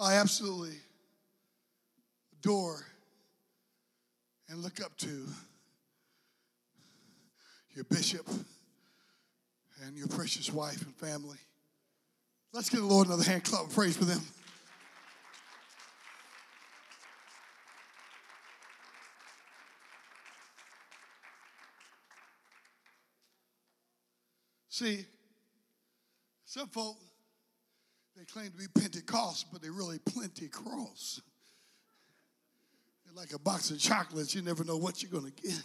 I absolutely adore and look up to your bishop and your precious wife and family. Let's give the Lord another hand clap of praise for them. See, some folk, they claim to be Pentecost, but they're really plenty cross. They're like a box of chocolates. You never know what you're going to get.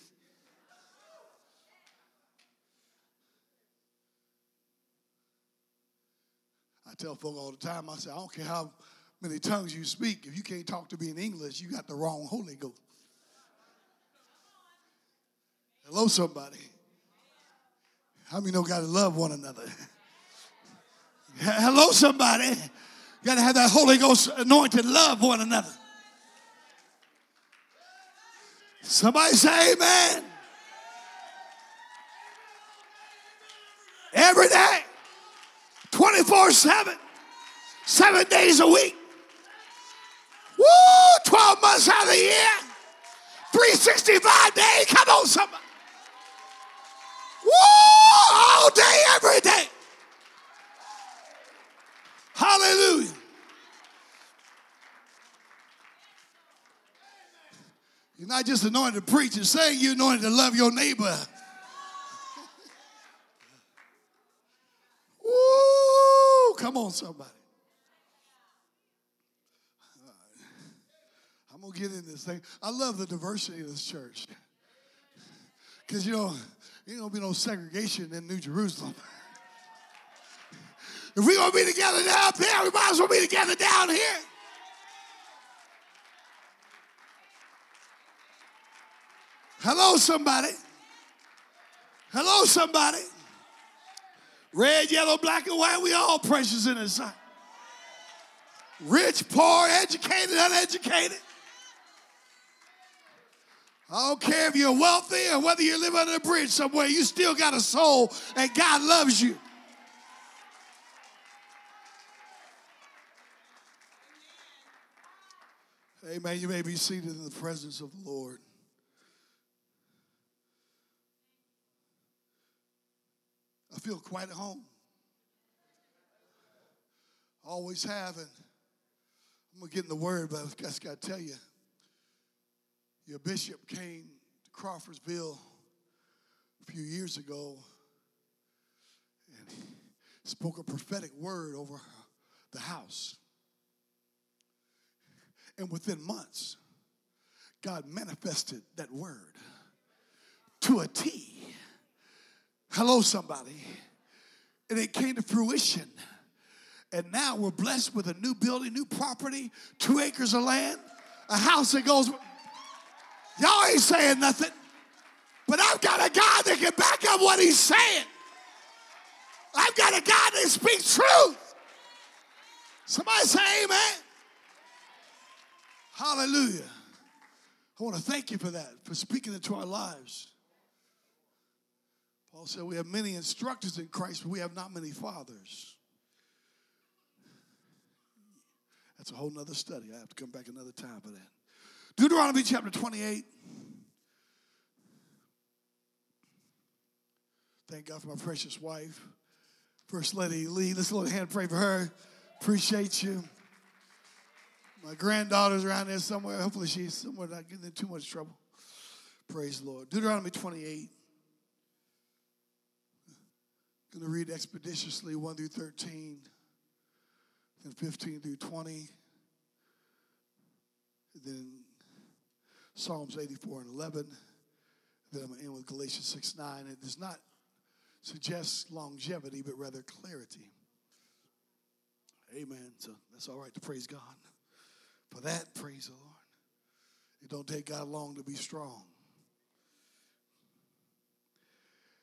I tell folk all the time, I say, I don't care how many tongues you speak. If you can't talk to me in English, you got the wrong Holy Ghost. Hello, somebody. How many know got to love one another? Hello, somebody. You got to have that Holy Ghost anointed love one another. Somebody say amen. Every day, 24 7, seven days a week. Woo, 12 months out of the year, 365 days. Come on, somebody. Woo, all day, every day. Hallelujah. You're not just anointed to preach and sing, you're anointed to love your neighbor. Woo! Come on, somebody. I'm going to get in this thing. I love the diversity of this church. Because, you know, there ain't going to be no segregation in New Jerusalem. If we're going to be together down there, we might as well be together down here. Hello, somebody. Hello, somebody. Red, yellow, black, and white, we all precious in His sight. Rich, poor, educated, uneducated. I don't care if you're wealthy or whether you live under a bridge somewhere, you still got a soul and God loves you. Amen. You may be seated in the presence of the Lord. Feel quite at home. Always have, and I'm gonna get in the word, but I just gotta tell you, your bishop came to Crawfordsville a few years ago and spoke a prophetic word over the house. And within months, God manifested that word to a T. Hello, somebody. And it came to fruition. And now we're blessed with a new building, new property, two acres of land, a house that goes. Y'all ain't saying nothing. But I've got a God that can back up what he's saying. I've got a God that speaks truth. Somebody say amen. Hallelujah. I want to thank you for that, for speaking into our lives. Paul said, We have many instructors in Christ, but we have not many fathers. That's a whole nother study. I have to come back another time for that. Deuteronomy chapter 28. Thank God for my precious wife, First Lady Lee. Let's let a hand pray for her. Appreciate you. My granddaughter's around there somewhere. Hopefully she's somewhere not getting in too much trouble. Praise the Lord. Deuteronomy 28. I'm going to read expeditiously 1 through 13, then 15 through 20, then Psalms 84 and 11. Then I'm going to end with Galatians 6 9. It does not suggest longevity, but rather clarity. Amen. So that's all right to praise God. For that, praise the Lord. It don't take God long to be strong.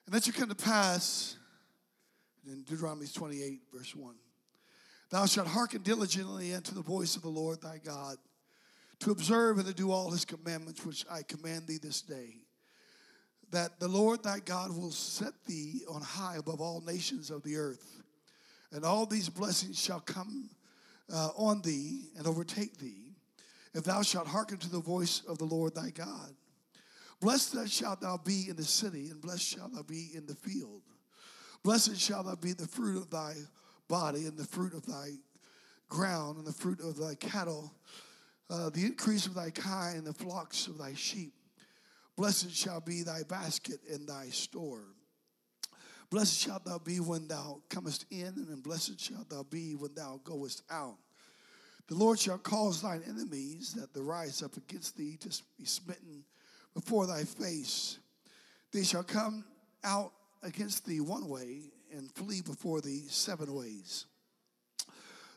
And that you come to pass in Deuteronomy 28, verse 1. Thou shalt hearken diligently unto the voice of the Lord thy God, to observe and to do all his commandments which I command thee this day. That the Lord thy God will set thee on high above all nations of the earth. And all these blessings shall come uh, on thee and overtake thee, if thou shalt hearken to the voice of the Lord thy God. Blessed shalt thou be in the city, and blessed shalt thou be in the field. Blessed shall thou be the fruit of thy body, and the fruit of thy ground, and the fruit of thy cattle, uh, the increase of thy kind, and the flocks of thy sheep. Blessed shall be thy basket and thy store. Blessed shalt thou be when thou comest in, and blessed shalt thou be when thou goest out. The Lord shall cause thine enemies that they rise up against thee to be smitten before thy face. They shall come out against thee one way and flee before thee seven ways.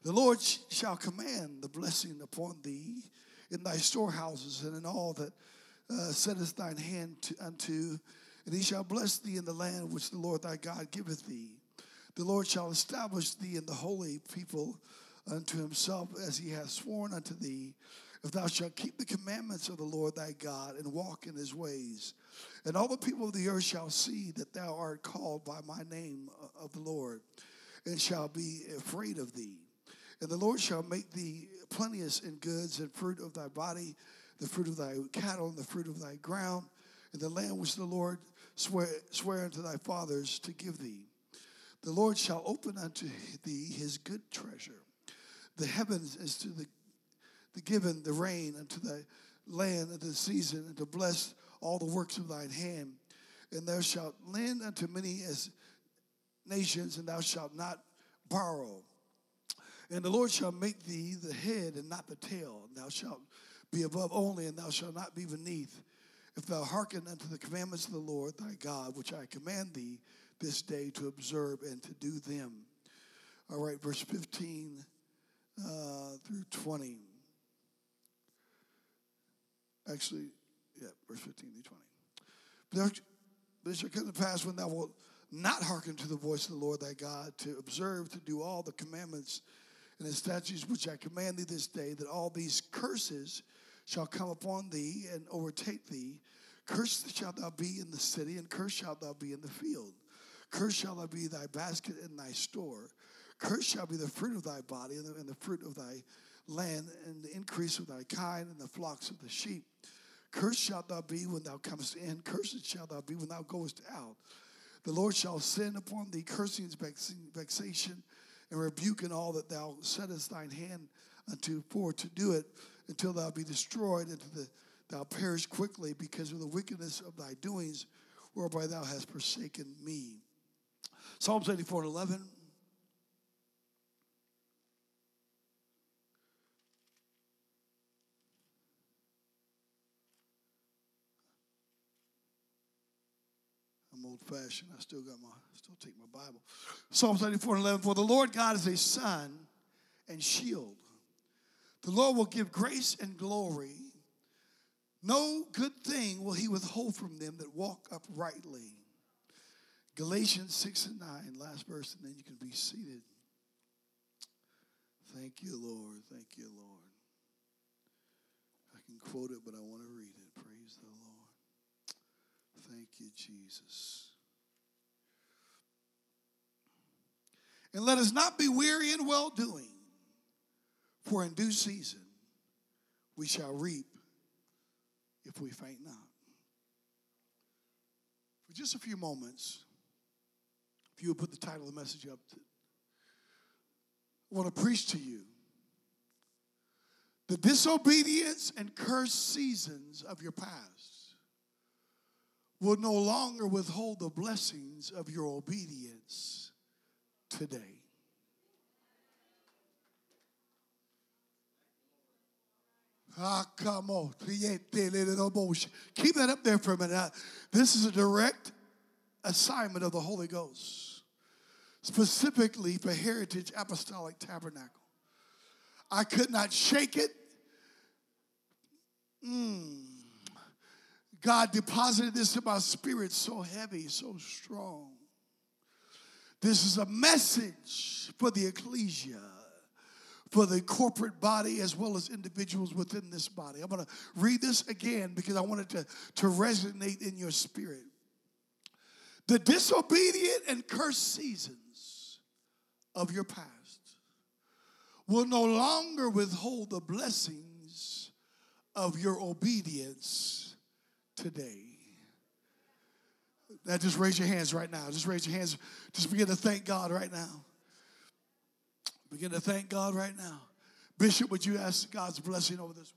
The Lord shall command the blessing upon thee in thy storehouses and in all that uh, settest thine hand to, unto, and he shall bless thee in the land which the Lord thy God giveth thee. The Lord shall establish thee in the holy people unto himself as he hath sworn unto thee if thou shalt keep the commandments of the Lord thy God and walk in his ways. And all the people of the earth shall see that thou art called by my name of the Lord, and shall be afraid of thee. And the Lord shall make thee plenteous in goods and fruit of thy body, the fruit of thy cattle, and the fruit of thy ground, and the land which the Lord swear, swear unto thy fathers to give thee. The Lord shall open unto thee his good treasure. The heavens is to the to given the rain unto the land of the season, and to bless all the works of thine hand. And thou shalt lend unto many as nations, and thou shalt not borrow. And the Lord shall make thee the head and not the tail. And thou shalt be above only, and thou shalt not be beneath. If thou hearken unto the commandments of the Lord thy God, which I command thee this day to observe and to do them. All right, verse 15 uh, through 20. Actually, yeah, verse 15 through 20. But there shall come to pass when thou wilt not hearken to the voice of the Lord thy God, to observe, to do all the commandments and the statutes which I command thee this day, that all these curses shall come upon thee and overtake thee. Cursed shalt thou be in the city, and cursed shalt thou be in the field. Cursed shall thou be thy basket and thy store. Cursed shall be the fruit of thy body and the, and the fruit of thy land, and the increase of thy kind, and the flocks of the sheep. Cursed shalt thou be when thou comest in, cursed shalt thou be when thou goest out. The Lord shall send upon thee cursing, vexation, and rebuke in all that thou settest thine hand unto for to do it until thou be destroyed and thou perish quickly because of the wickedness of thy doings whereby thou hast forsaken me. Psalms 84 and 11. Old fashioned. I still got my, still take my Bible. Psalms 94 and 11. For the Lord God is a sun and shield. The Lord will give grace and glory. No good thing will he withhold from them that walk uprightly. Galatians 6 and 9, last verse, and then you can be seated. Thank you, Lord. Thank you, Lord. I can quote it, but I want to read it. Thank you, Jesus. And let us not be weary in well doing, for in due season we shall reap if we faint not. For just a few moments, if you would put the title of the message up, to, I want to preach to you the disobedience and cursed seasons of your past will no longer withhold the blessings of your obedience today. Ah. Keep that up there for a minute. This is a direct assignment of the Holy Ghost, specifically for Heritage Apostolic Tabernacle. I could not shake it. Mm. God deposited this in my spirit so heavy, so strong. This is a message for the ecclesia, for the corporate body, as well as individuals within this body. I'm going to read this again because I want it to, to resonate in your spirit. The disobedient and cursed seasons of your past will no longer withhold the blessings of your obedience today. Now, just raise your hands right now. Just raise your hands. Just begin to thank God right now. Begin to thank God right now. Bishop, would you ask God's blessing over this?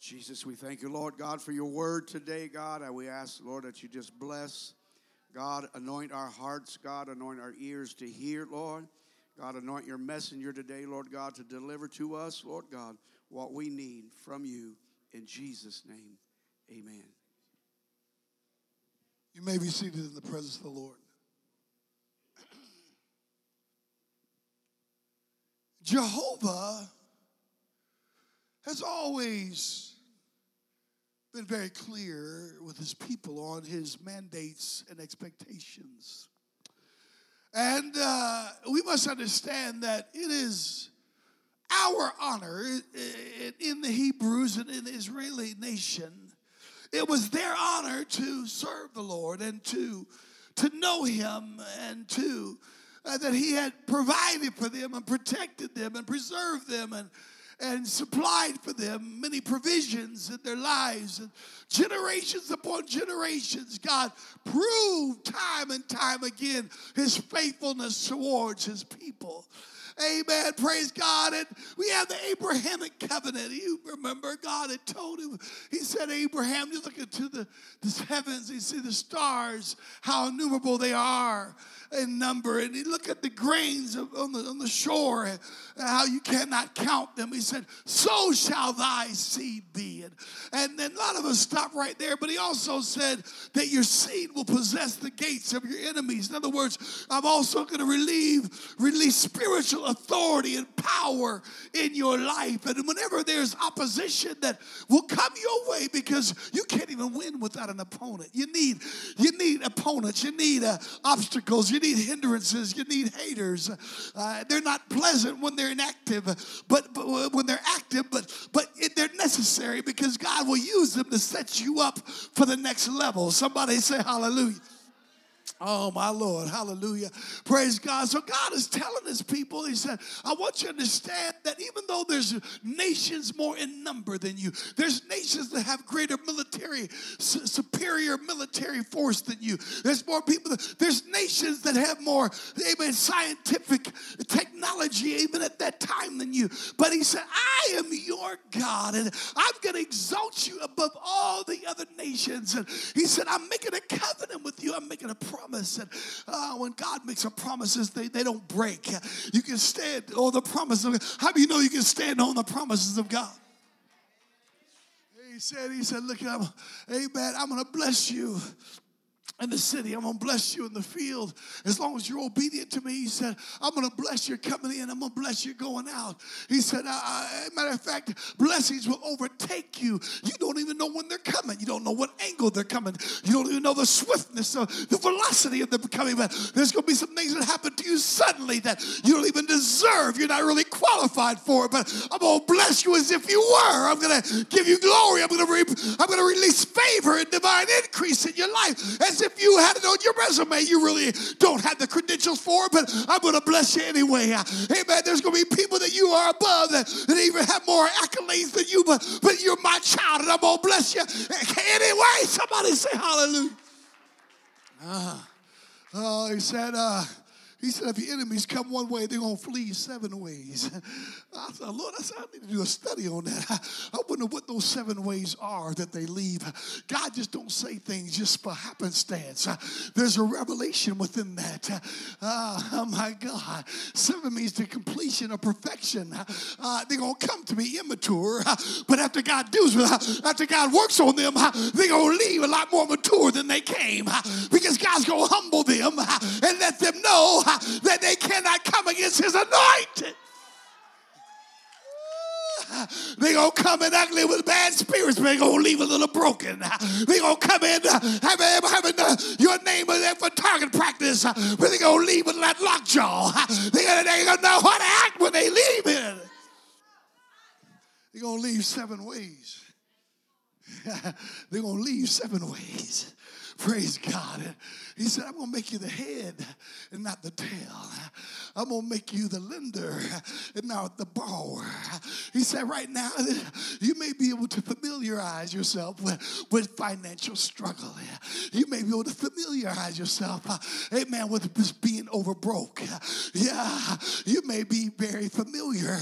Jesus, we thank you, Lord God, for your word today, God. And we ask, Lord, that you just bless, God, anoint our hearts, God, anoint our ears to hear, Lord. God, anoint your messenger today, Lord God, to deliver to us, Lord God, what we need from you. In Jesus' name, amen. You may be seated in the presence of the Lord. Jehovah has always been very clear with his people on his mandates and expectations. And uh, we must understand that it is our honor in the Hebrews and in the Israeli nation. It was their honor to serve the Lord and to, to know Him and to uh, that He had provided for them and protected them and preserved them and and supplied for them many provisions in their lives. And generations upon generations, God proved time and time again his faithfulness towards his people. Amen. Praise God. And we have the Abrahamic covenant. You remember God had told him, He said, Abraham, you look into the, the heavens, you see the stars, how innumerable they are in number. And he look at the grains of, on, the, on the shore, and how you cannot count them. He said, So shall thy seed be. And, and then a lot of us stop right there, but he also said that your seed will possess the gates of your enemies. In other words, I'm also going to relieve, release spiritual authority and power in your life. And whenever there's opposition that will come your way, because you can't even win without an opponent. You need you need opponents. You need uh, obstacles. You need hindrances. You need haters. Uh, they're not pleasant when they're inactive, but, but when they're active, but but it, they're necessary because God will use them to set you up for the next level. Somebody say hallelujah. Oh, my Lord. Hallelujah. Praise God. So, God is telling his people, He said, I want you to understand that even though there's nations more in number than you, there's nations that have greater military, superior military force than you. There's more people, that, there's nations that have more, amen, scientific technology even at that time than you. But He said, I am your God, and I'm going to exalt you above all the other nations. And He said, I'm making a covenant with you, I'm making a promise promise. And uh, when God makes a promises, they, they don't break. You can stand on the promise of God. How do you know you can stand on the promises of God? He said, He said, look, I'm, amen, I'm going to bless you in the city. I'm going to bless you in the field. As long as you're obedient to me, he said, I'm going to bless your coming in. I'm going to bless you going out. He said, uh, uh, matter of fact, blessings will overtake you. You don't even know when they're coming. You don't know what angle they're coming. You don't even know the swiftness, of the velocity of them coming. But there's going to be some things that happen to you suddenly that you don't even deserve. You're not really qualified for it. But I'm going to bless you as if you were. I'm going to give you glory. I'm going to re- I'm going to release favor and divine increase in your life as if you had it on your resume. You really don't have the credentials for it, but I'm going to bless you anyway. Amen. There's going to be people that you are above that, that even have more accolades than you, but, but you're my child and I'm going to bless you anyway. Somebody say hallelujah. Uh, uh, he said, uh, he said, if your enemies come one way, they're going to flee seven ways. I said, Lord, I, said, I need to do a study on that. I wonder what those seven ways are that they leave. God just don't say things just for happenstance. There's a revelation within that. Oh my God. Seven means the completion of perfection. Uh, they're going to come to be immature, but after God does, after God works on them, they're going to leave a lot more mature than they came because God's going to humble them and let them know that they cannot come against his anointed. They gonna come in ugly with bad spirits, but they gonna leave a little broken. They gonna come in having, having uh, your name in there for target practice, but they gonna leave with that lockjaw. They gonna, they gonna know how to act when they leave it. They gonna leave seven ways. They're gonna leave seven ways. Praise God. He said, I'm going to make you the head and not the tail. I'm going to make you the lender and not the borrower. He said, right now, you may be able to familiarize yourself with, with financial struggle. You may be able to familiarize yourself, amen, with just being over broke. Yeah, you may be very familiar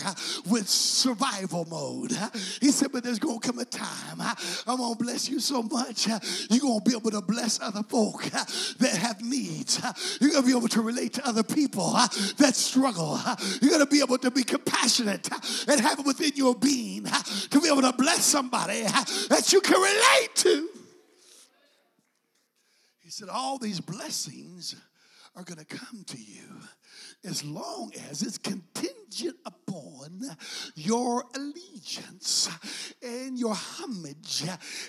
with survival mode. He said, but there's going to come a time I'm going to bless you so much, you're going to be able to bless other folk that have needs. You're going to be able to relate to other people that struggle. You're going to be able to be compassionate and have it within your being to be able to bless somebody that you can relate to. He said, All these blessings are going to come to you as long as it's contingent upon your allegiance and your homage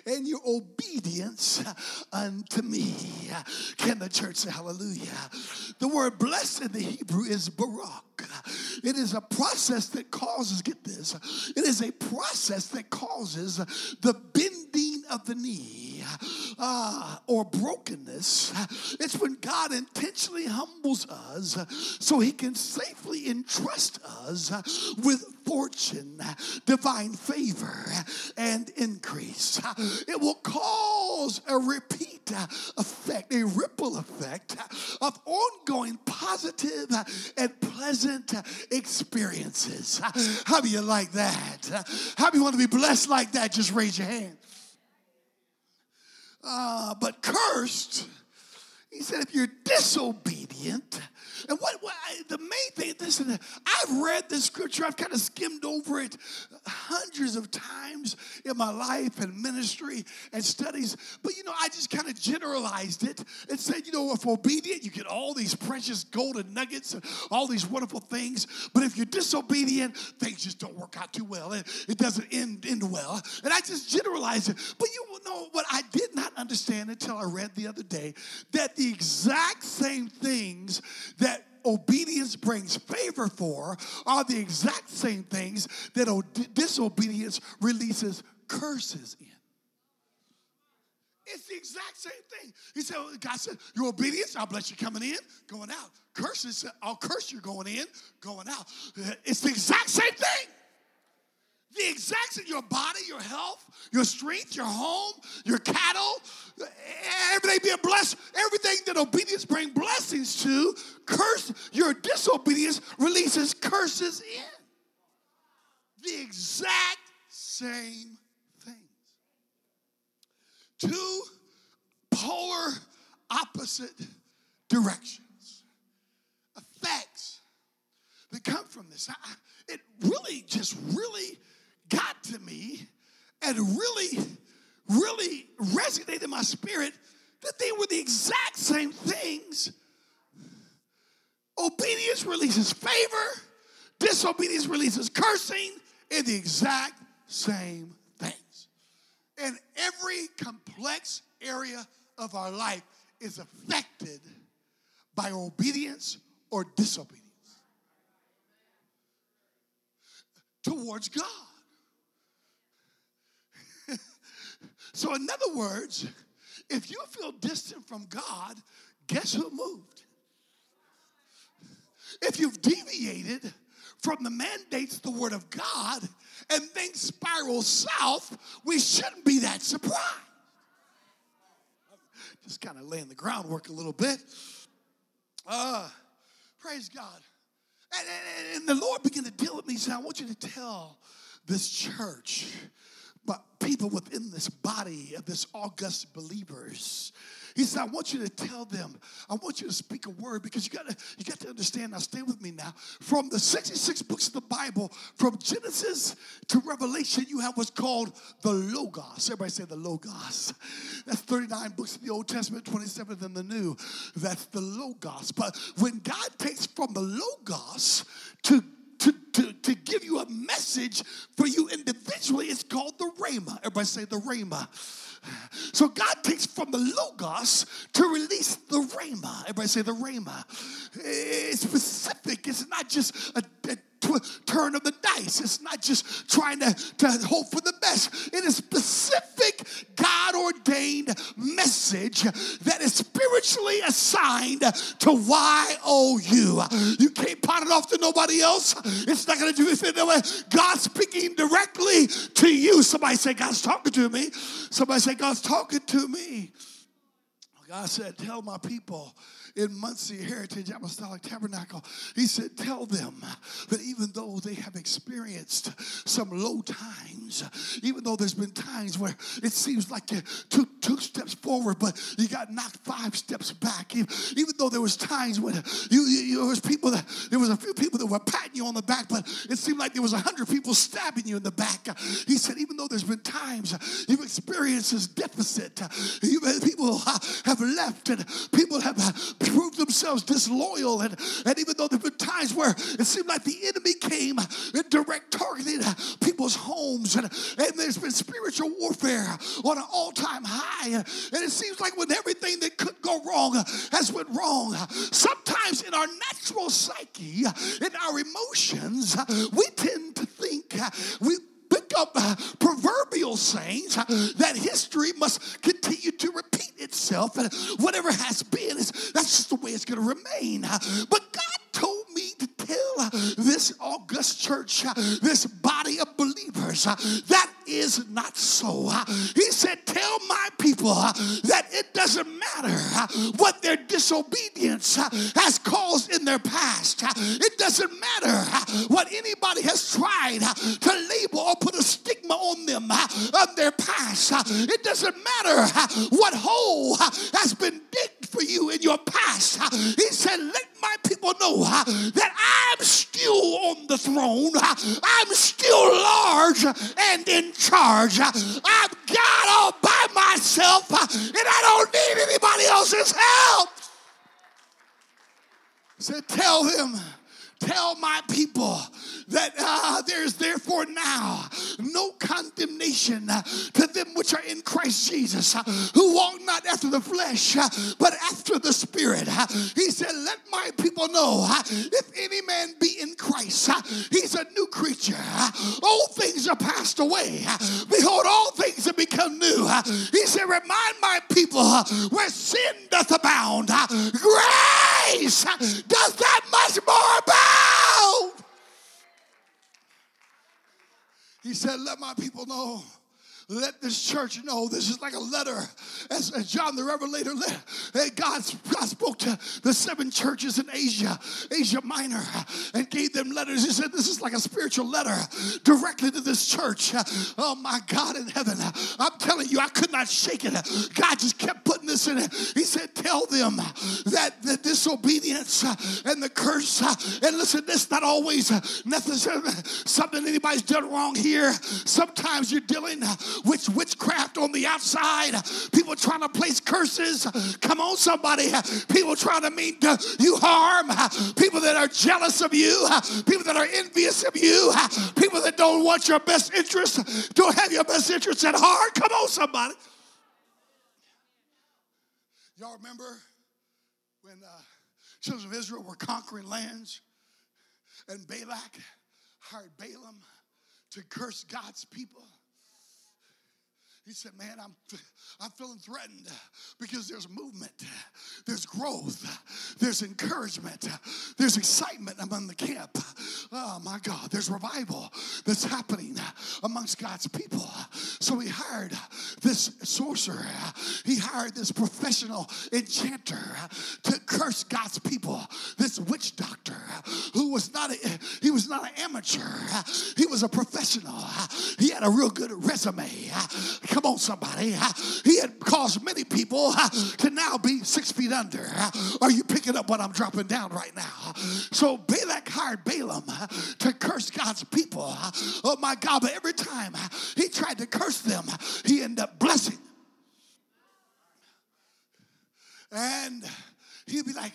and your obedience unto me. Can the church say hallelujah? The word blessed in the Hebrew is barak. It is a process that causes, get this, it is a process that causes the bending of the knee uh, or brokenness. It's when God intentionally humbles us so he can safely entrust us with fortune, divine favor, and increase. It will cause a repeat effect, a ripple effect of ongoing positive and pleasant experiences. How do you like that? How do you want to be blessed like that? Just raise your hand. Uh, but cursed, he said, if you're disobedient, and what, what I, the main thing, listen, I've read this scripture, I've kind of skimmed over it hundreds of times in my life and ministry and studies, but you know, I just kind of generalized it and said, you know, if obedient, you get all these precious golden nuggets and all these wonderful things, but if you're disobedient, things just don't work out too well. It, it doesn't end, end well. And I just generalized it. But you know what I did not understand until I read the other day that the exact same things that obedience brings favor for are the exact same things that disobedience releases curses in. It's the exact same thing. He said, God said, your obedience, I'll bless you coming in, going out. Curses, I'll curse you going in, going out. It's the exact same thing. The exact in your body, your health, your strength, your home, your cattle, everything being blessed, everything that obedience brings blessings to, curse your disobedience releases curses in. The exact same things. Two polar opposite directions, effects that come from this. It really just really got to me and really, really resonated in my spirit that they were the exact same things. Obedience releases favor, disobedience releases cursing, in the exact same things. And every complex area of our life is affected by obedience or disobedience towards God. So, in other words, if you feel distant from God, guess who moved? If you've deviated from the mandates of the Word of God and things spiral south, we shouldn't be that surprised. Just kind of laying the groundwork a little bit. Uh, praise God. And, and, and the Lord began to deal with me. He said, I want you to tell this church but people within this body of this august believers. He said, I want you to tell them, I want you to speak a word because you gotta you got to understand. Now stay with me now. From the 66 books of the Bible, from Genesis to Revelation, you have what's called the Logos. Everybody say the Logos. That's 39 books in the Old Testament, 27 in the New. That's the Logos. But when God takes from the Logos to to, to, to give you a message for you individually. It's called the Rhema. Everybody say the Rhema. So God takes from the Logos to release the Rhema. Everybody say the Rhema. It's specific. It's not just a, a tw- turn of the dice. It's not just trying to, to hope for the best. It is specific ordained message that is spiritually assigned to YOU. You can't pot it off to nobody else. It's not going to do way. God's speaking directly to you. Somebody say, God's talking to me. Somebody say, God's talking to me. God said, Tell my people in Muncie Heritage Apostolic Tabernacle, He said, Tell them that even though they have experienced some low times, even though there's been times where it seems like you took two steps forward, but you got knocked five steps back, even, though there was times when you, you, you, there was people that there was a few people that were patting you on the back, but it seemed like there was a hundred people stabbing you in the back. He said, even though there's been times you've experienced this deficit, people uh, have left and people have proved themselves disloyal. And, and even though there have been times where it seemed like the enemy came and direct targeted people's homes, and, and there's been spiritual warfare on an all time high. And it seems like when everything that could go wrong has went wrong, sometimes in our natural psyche, in our emotions, we tend to think we pick up uh, proverbial sayings uh, that history must continue to repeat itself and whatever has been that's just the way it's going to remain uh, but god told me to tell this august church this body of believers that is not so. He said tell my people that it doesn't matter what their disobedience has caused in their past. It doesn't matter what anybody has tried to label or put a stigma on them of their past. It doesn't matter what hole has been digged for you in your past he said let my people know uh, that I'm still on the throne. I'm still large and in charge. I'm God all by myself, uh, and I don't need anybody else's help. He said, tell them tell my people that uh, there is therefore now no condemnation uh, to them which are in Christ Jesus, uh, who walk not after the flesh, but after the Spirit. He said, Let my people know if any man be in Christ, he's a new creature. All things are passed away. Behold, all things have become new. He said, Remind my people where sin doth abound, grace does that much more abound. He said, Let my people know let this church know this is like a letter as, as John the Revelator let, God, God spoke to the seven churches in Asia, Asia Minor, and gave them letters. He said, This is like a spiritual letter directly to this church. Oh my God in heaven. I'm telling you, I could not shake it. God just kept putting it. He said, Tell them that the disobedience and the curse, and listen, this not always necessarily something anybody's done wrong here. Sometimes you're dealing with witchcraft on the outside, people trying to place curses. Come on, somebody. People trying to mean you harm, people that are jealous of you, people that are envious of you, people that don't want your best interest, don't have your best interest at heart. Come on, somebody. Y'all remember when uh, children of Israel were conquering lands and Balak hired Balaam to curse God's people? He said, Man, I'm, I'm feeling threatened because there's movement, there's growth, there's encouragement, there's excitement among the camp. Oh my God, there's revival that's happening amongst God's people. So he hired this sorcerer, he hired this professional enchanter to curse God's people, this witch doctor who was not a, he was not an amateur, he was a professional. He had a real good resume. Come on, somebody. He had caused many people to now be six feet under. Are you picking up what I'm dropping down right now? So Balak hired Balaam to curse God's people. Oh my God, but every time he tried to curse them, he ended up blessing. And he'd be like,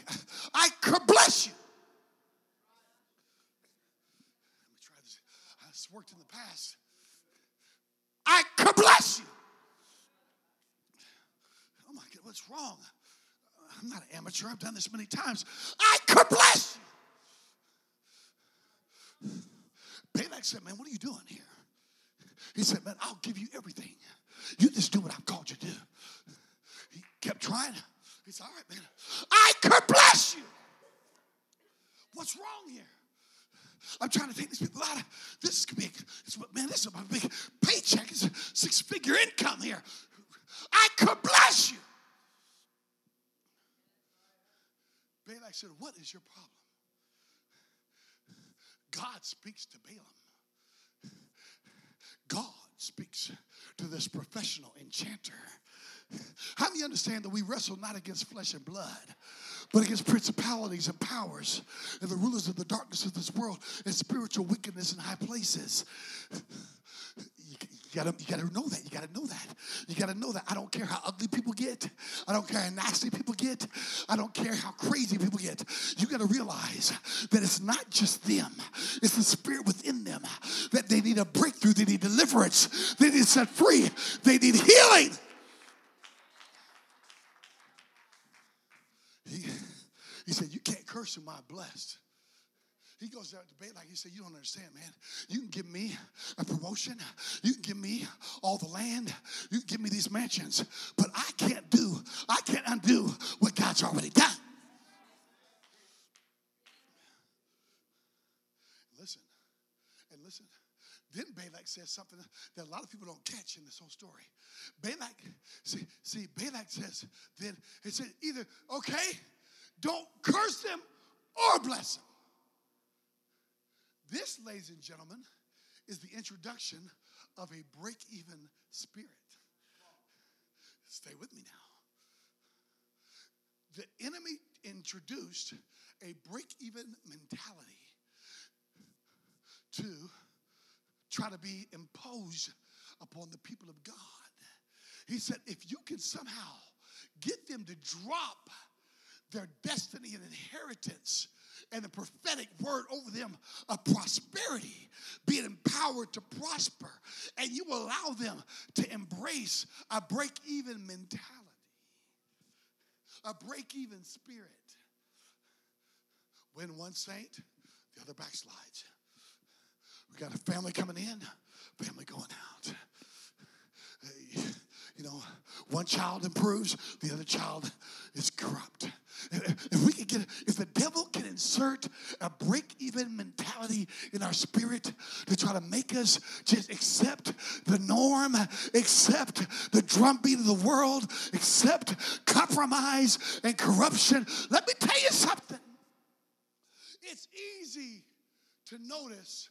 I could bless you. Let me try this. This worked in the past. I could bless you. Oh my God, what's wrong? I'm not an amateur. I've done this many times. I could bless you. Balak said, Man, what are you doing here? He said, Man, I'll give you everything. You just do what I've called you to do. He kept trying. He said, All right, man, I could bless you. What's wrong here? I'm trying to take these people out of this could be this, man, this is my big paycheck. It's six-figure income here. I could bless you. Balak said, What is your problem? God speaks to Balaam. God speaks to this professional enchanter. How do you understand that we wrestle not against flesh and blood, but against principalities and powers and the rulers of the darkness of this world and spiritual wickedness in high places? You gotta, you gotta know that. You gotta know that. You gotta know that. I don't care how ugly people get. I don't care how nasty people get. I don't care how crazy people get. You gotta realize that it's not just them, it's the spirit within them that they need a breakthrough, they need deliverance, they need set free, they need healing. He, he said, You can't curse whom I blessed. He goes out to Balak. He said, You don't understand, man. You can give me a promotion. You can give me all the land. You can give me these mansions. But I can't do, I can't undo what God's already done. Listen, and listen. Then Balak says something that a lot of people don't catch in this whole story. Balak, see, see, Balak says, then he said, either, okay, don't curse them or bless them. This, ladies and gentlemen, is the introduction of a break even spirit. Stay with me now. The enemy introduced a break even mentality to try to be imposed upon the people of God. He said, if you can somehow get them to drop their destiny and inheritance and the prophetic word over them of prosperity, being empowered to prosper, and you allow them to embrace a break even mentality, a break even spirit. When one saint, the other backslides. We got a family coming in, family going out. You know, one child improves, the other child is corrupt. If we can get, if the devil can insert a break-even mentality in our spirit to try to make us just accept the norm, accept the drumbeat of the world, accept compromise and corruption, let me tell you something. It's easy to notice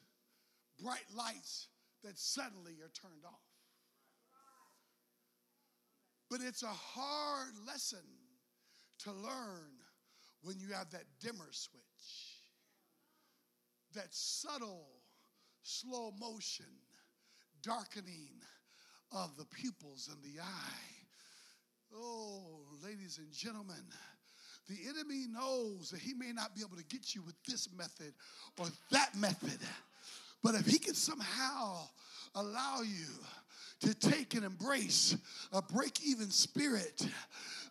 bright lights that suddenly are turned off. But it's a hard lesson to learn when you have that dimmer switch, that subtle, slow motion darkening of the pupils and the eye. Oh, ladies and gentlemen, the enemy knows that he may not be able to get you with this method or that method. But if he can somehow allow you to take and embrace a break even spirit,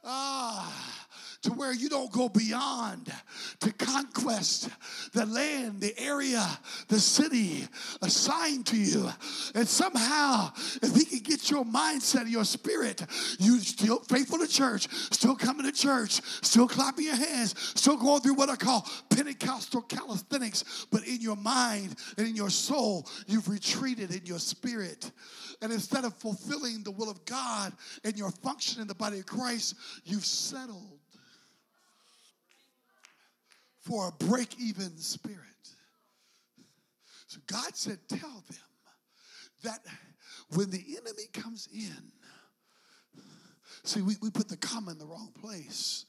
ah, to where you don't go beyond to conquest the land, the area, the city assigned to you. And somehow, if he can get your mindset, your spirit, you still faithful to church, still coming to church, still clapping your hands, still going through what I call Pentecostal calisthenics, but in your mind and in your soul, you've retreated in your spirit. And instead of fulfilling the will of God and your function in the body of Christ, you've settled for a break even spirit. So God said, Tell them that when the enemy comes in, see, we, we put the comma in the wrong place.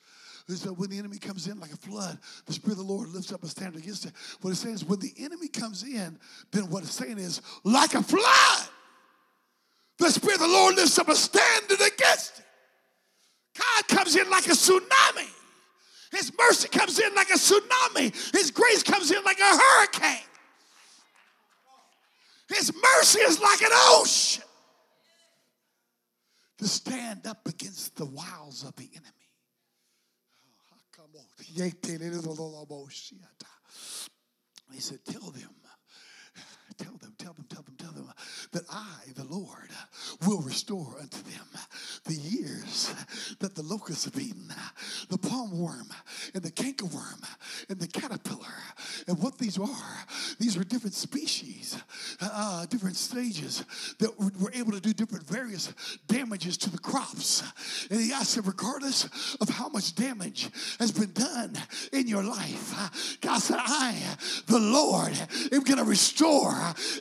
Is that when the enemy comes in like a flood, the Spirit of the Lord lifts up a standard against it. What it's saying is when the enemy comes in, then what it's saying is like a flood, the Spirit of the Lord lifts up a standard against it. God comes in like a tsunami. His mercy comes in like a tsunami. His grace comes in like a hurricane. His mercy is like an ocean to stand up against the wiles of the enemy. He said, tell them. Tell them, tell them, Tell them, tell them that I, the Lord, will restore unto them the years that the locusts have eaten, the palmerworm and the cankerworm and the caterpillar. And what these are, these are different species, uh, different stages that were able to do different various damages to the crops. And he asked him, regardless of how much damage has been done in your life, God said, I, the Lord, am going to restore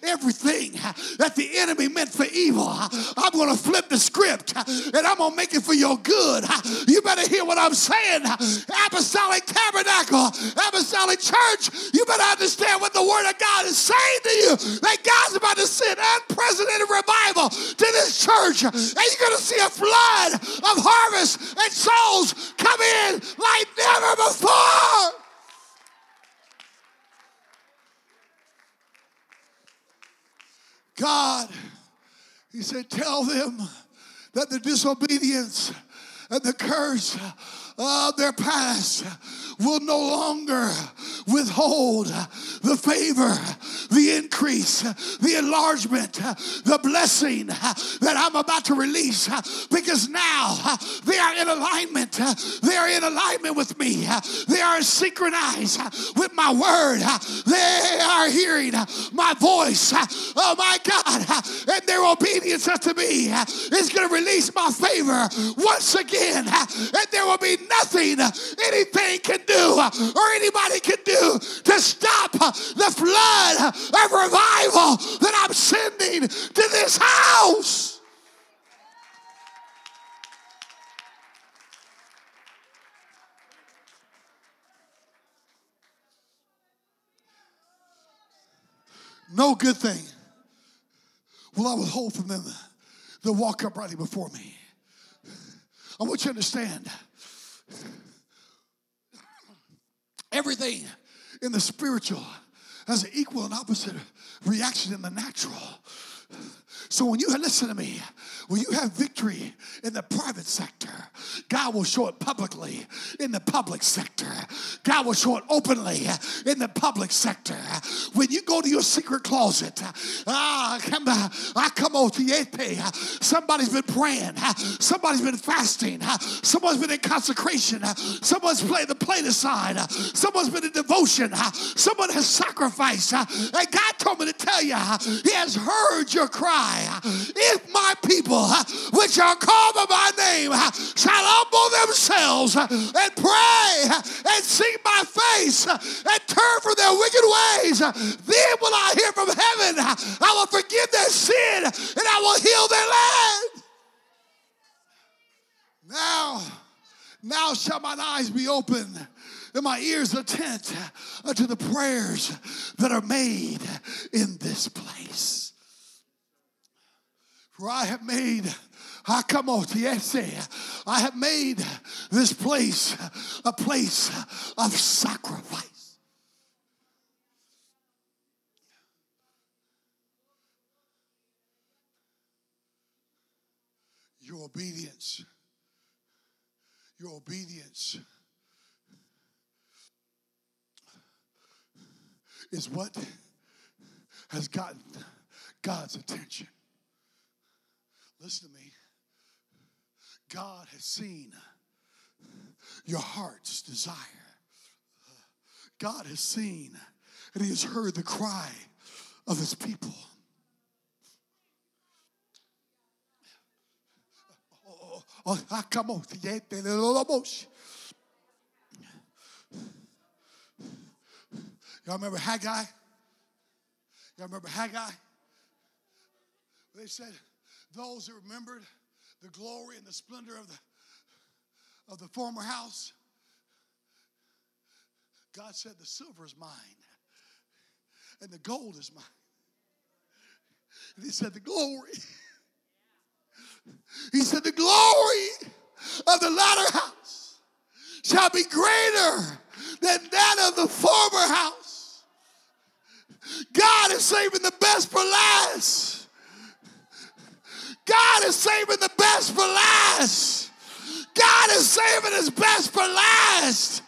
everything that the enemy meant for evil. I'm going to flip the script and I'm going to make it for your good. You better hear what I'm saying. Apostolic Tabernacle, Apostolic Church, you better understand what the Word of God is saying to you. That God's about to send unprecedented revival to this church. And you're going to see a flood of harvest and souls come in like never before. God, He said, tell them that the disobedience and the curse of their past will no longer withhold the favor, the increase, the enlargement, the blessing that I'm about to release because now they are in alignment. They are in alignment with me. They are synchronized with my word. They are hearing my voice. Oh my God. And their obedience unto me is going to release my favor once again. And there will be nothing anything can do or anybody can do to stop the flood of revival that I'm sending to this house. No good thing will I withhold from them that walk uprightly before me. I want you to understand everything in the spiritual has an equal and opposite reaction in the natural. So when you listen to me, when you have victory in the private sector, God will show it publicly in the public sector. God will show it openly in the public sector. When you go to your secret closet, ah, Somebody's been praying. Somebody's been fasting. Someone's been in consecration. Someone's played the plate aside. Someone's been in devotion. Someone has sacrificed. And God told me to tell you, He has heard your cry. If my people, which are called by my name, shall humble themselves and pray and seek my face and turn from their wicked ways, then will I hear from heaven. I will forgive their sin and I will heal their land. Now, now shall mine eyes be open and my ears attent unto the prayers that are made in this place. For I have made, I have made this place a place of sacrifice. Your obedience, your obedience is what has gotten God's attention. Listen to me. God has seen your heart's desire. God has seen and He has heard the cry of His people. Y'all remember Haggai? Y'all remember Haggai? They said, those who remembered the glory and the splendor of the, of the former house, God said, The silver is mine, and the gold is mine. And He said, The glory. He said, The glory of the latter house shall be greater than that of the former house. God is saving the best for last. God is saving the best for last. God is saving his best for last.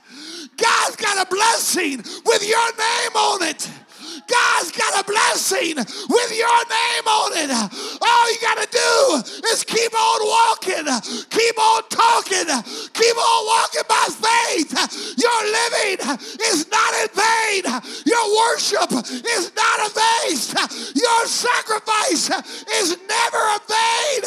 God's got a blessing with your name on it. God's got a blessing with your name on it. All you got to do is keep on walking, keep on talking, keep on walking by faith. Your living is not in vain. Your worship is not a waste. Your sacrifice is never a vain.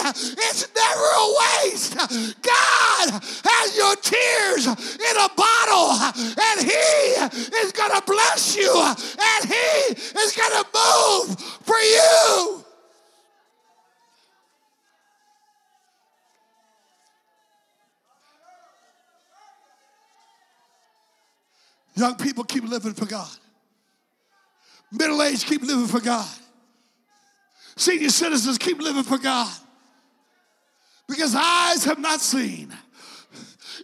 It's never a waste. God has your tears in a bottle, and He is going to bless you, and He is going to move for you. Young people keep living for God. Middle age keep living for God. Senior citizens keep living for God. Because eyes have not seen,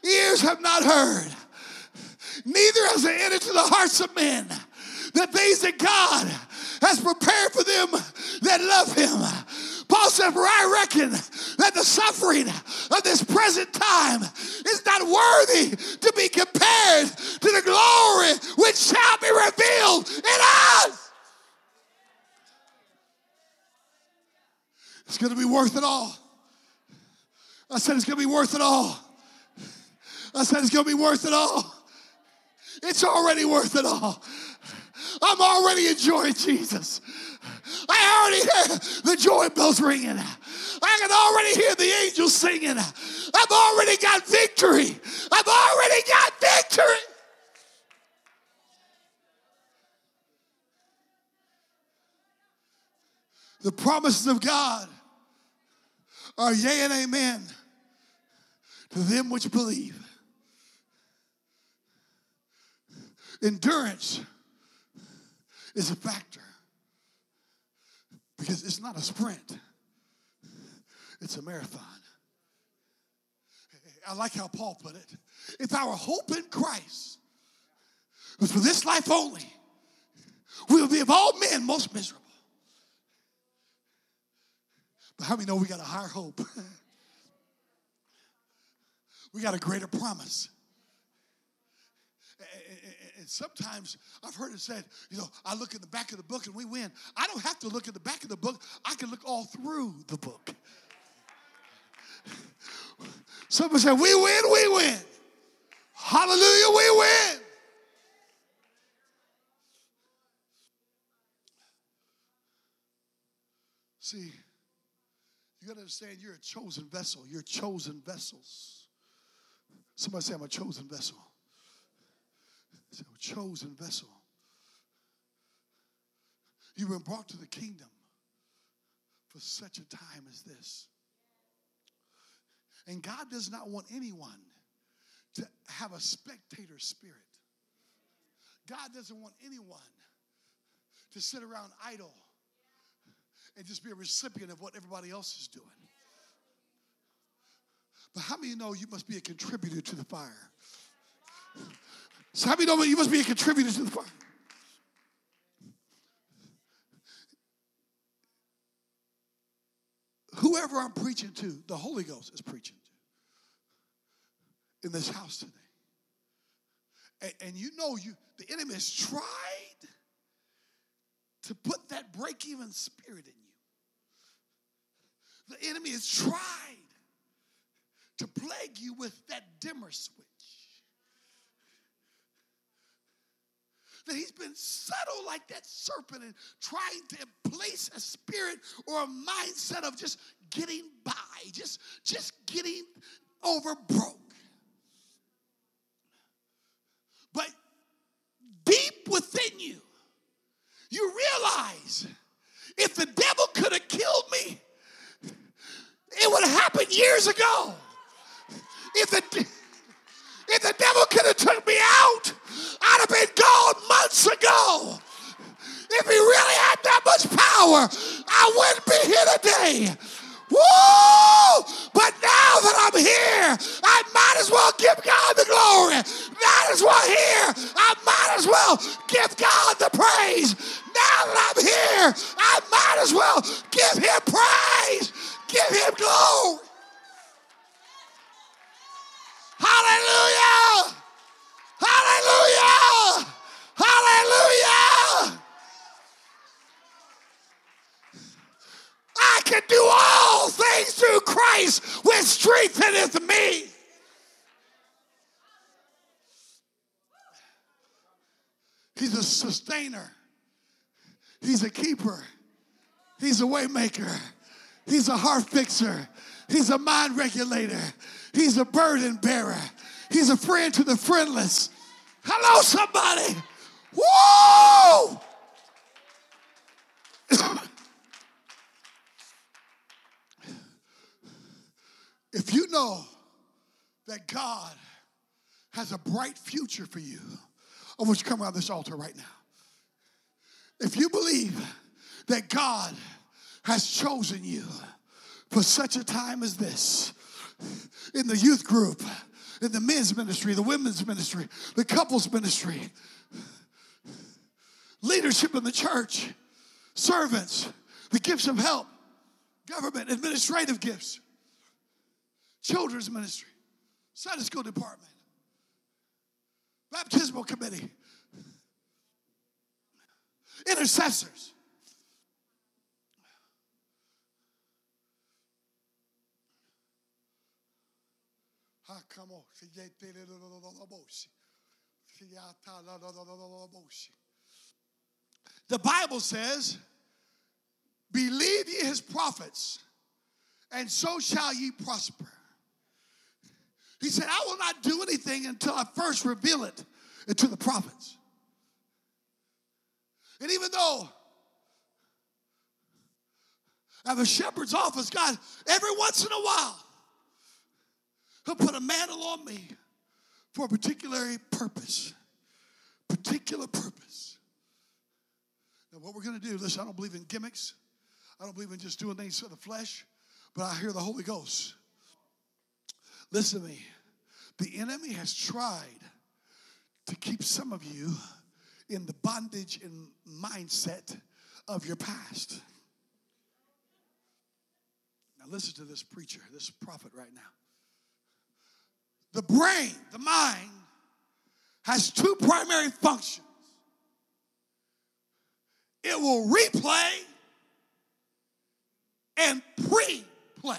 ears have not heard, neither has it entered to the hearts of men the things that God has prepared for them that love Him. Paul said, For I reckon that the suffering of this present time is not worthy to be compared to the glory which shall be revealed in us. It's going to be worth it all. I said it's going to be worth it all. I said it's going to be worth it all. It's already worth it all. I'm already enjoying Jesus. I already hear the joy bells ringing. I can already hear the angels singing. I've already got victory. I've already got victory. The promises of God are yea and amen to them which believe. Endurance is a factor because it's not a sprint, it's a marathon. I like how Paul put it. If our hope in Christ was for this life only, we would be of all men most miserable. But how many know we got a higher hope? we got a greater promise. And sometimes I've heard it said, you know, I look in the back of the book and we win. I don't have to look in the back of the book, I can look all through the book. Somebody said, We win, we win. Hallelujah, we win. See, you got to understand you're a chosen vessel. You're chosen vessels. Somebody say, I'm a chosen vessel. Say, a chosen vessel. You've been brought to the kingdom for such a time as this. And God does not want anyone to have a spectator spirit. God doesn't want anyone to sit around idle and just be a recipient of what everybody else is doing. But how many know you must be a contributor to the fire? So how many know you must be a contributor to the fire? Whoever I'm preaching to, the Holy Ghost is preaching to in this house today. And, and you know you the enemy has tried to put that break-even spirit in you. The enemy has tried to plague you with that dimmer switch. That he's been subtle like that serpent and trying to place a spirit or a mindset of just getting by, just, just getting over broke. But deep within you, you realize if the devil could have killed me, it would have happened years ago. If the if the devil could have took me out, I'd have been gone months ago. If he really had that much power, I wouldn't be here today. Woo! But now that I'm here, I might as well give God the glory. Might as well here, I might as well give God the praise. Now that I'm here, I might as well give him praise, give him glory. Hallelujah! Hallelujah! Hallelujah! I can do all things through Christ which strengtheneth me. He's a sustainer. He's a keeper. He's a waymaker. He's a heart fixer. He's a mind regulator. He's a burden bearer. He's a friend to the friendless. Hello, somebody. Whoa! if you know that God has a bright future for you, I want you to come around this altar right now. If you believe that God has chosen you for such a time as this, in the youth group, in the men's ministry, the women's ministry, the couples ministry, leadership in the church, servants, the gifts of help, government, administrative gifts, children's ministry, Sunday school department, baptismal committee, intercessors. Ah. The Bible says, Believe ye his prophets, and so shall ye prosper. He said, I will not do anything until I first reveal it to the prophets. And even though at the shepherd's office, God, every once in a while, He'll put a mantle on me for a particular purpose. Particular purpose. Now, what we're going to do, listen, I don't believe in gimmicks. I don't believe in just doing things for the flesh, but I hear the Holy Ghost. Listen to me. The enemy has tried to keep some of you in the bondage and mindset of your past. Now, listen to this preacher, this prophet right now. The brain, the mind, has two primary functions it will replay and pre play.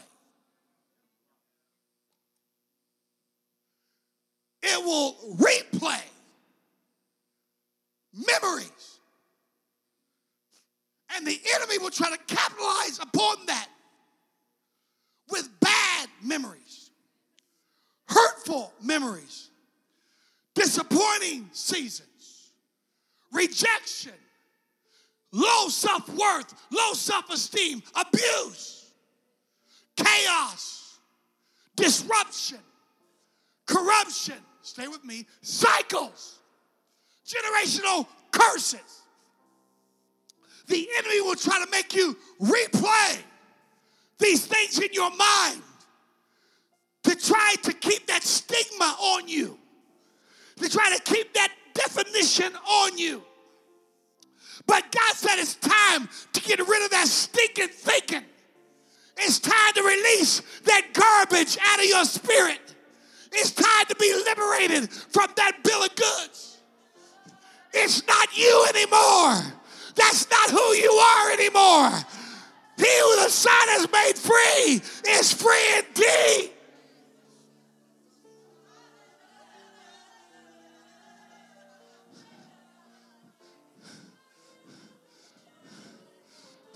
It will replay memories. And the enemy will try to capitalize upon that with bad memories, hurtful memories, disappointing seasons, rejection, low self worth, low self esteem, abuse, chaos, disruption, corruption. Stay with me, cycles generational curses. The enemy will try to make you replay these things in your mind to try to keep that stigma on you, to try to keep that definition on you. But God said it's time to get rid of that stinking thinking. It's time to release that garbage out of your spirit. It's time to be liberated from that bill of goods. It's not you anymore. That's not who you are anymore. He who the Son has made free is free indeed.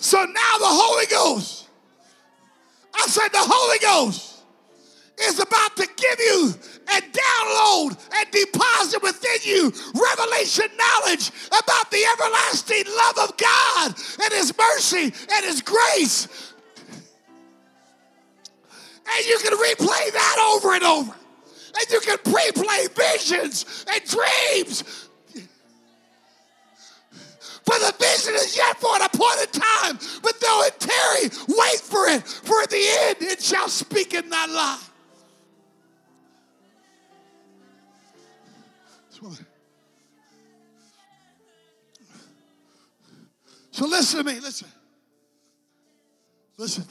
So now the Holy Ghost, I said the Holy Ghost is about to give you and download and deposit within you revelation knowledge about the everlasting love of God and His mercy and His grace. And you can replay that over and over. And you can pre play visions and dreams. For the vision is yet for an appointed time, but though it tarry, wait for it, for at the end it shall speak and not lie. So listen to me, listen. Listen.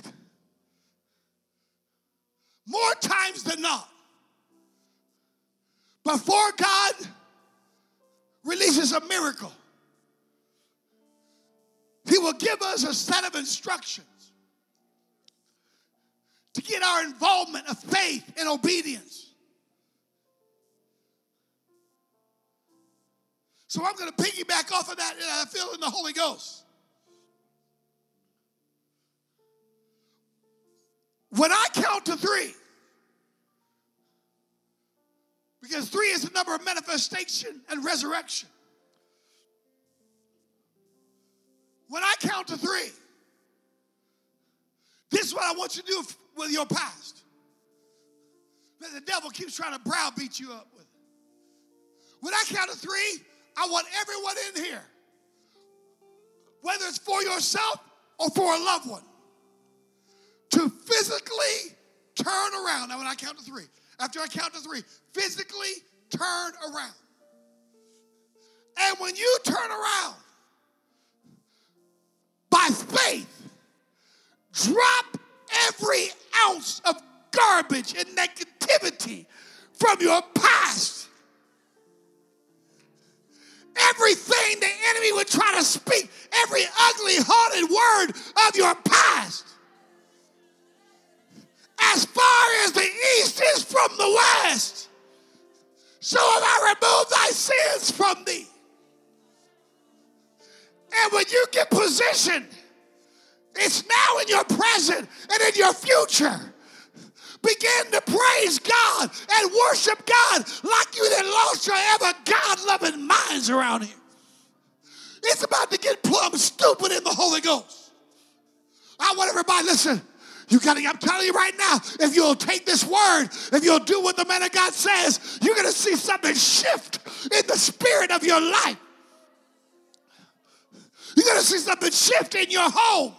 More times than not, before God releases a miracle, He will give us a set of instructions to get our involvement of faith and obedience. So I'm going to piggyback off of that, and I feel in the Holy Ghost. When I count to three, because three is the number of manifestation and resurrection. When I count to three, this is what I want you to do with your past. That the devil keeps trying to browbeat you up with. it. When I count to three, I want everyone in here, whether it's for yourself or for a loved one, to physically turn around. Now, when I count to three, after I count to three, physically turn around. And when you turn around, by faith, drop every ounce of garbage and negativity from your past. Everything the enemy would try to speak, every ugly, haunted word of your past. As far as the east is from the west, so have I removed thy sins from thee. And when you get positioned, it's now in your present and in your future. Begin to praise God and worship God like you that lost your ever God loving minds around here. It's about to get plumb stupid in the Holy Ghost. I want everybody, listen. You gotta, I'm telling you right now, if you'll take this word, if you'll do what the man of God says, you're gonna see something shift in the spirit of your life. You're gonna see something shift in your home.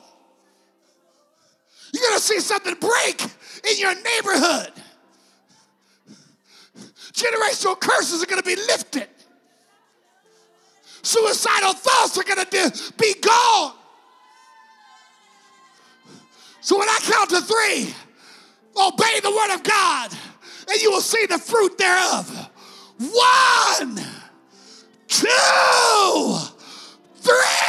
You're going to see something break in your neighborhood. Generational curses are going to be lifted. Suicidal thoughts are going to be gone. So when I count to three, obey the word of God, and you will see the fruit thereof. One, two, three.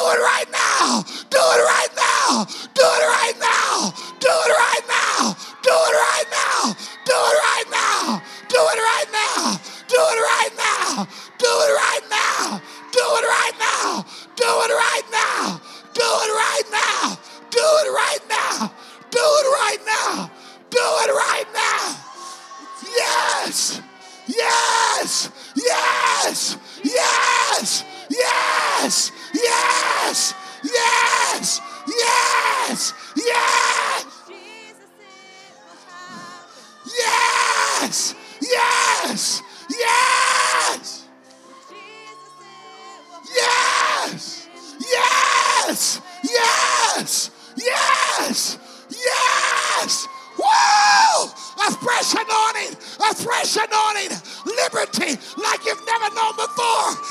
It right now. Do it right now. Do it right now. Do it right now. Do it right now. Do it right now. Do it right now. Do it right now. Do it right now. Do it right now. Do it right now. Do it right now. Do it right now. Do it right now. Do it right now. Yes. Yes. Yes. Yes. Like you've never known before.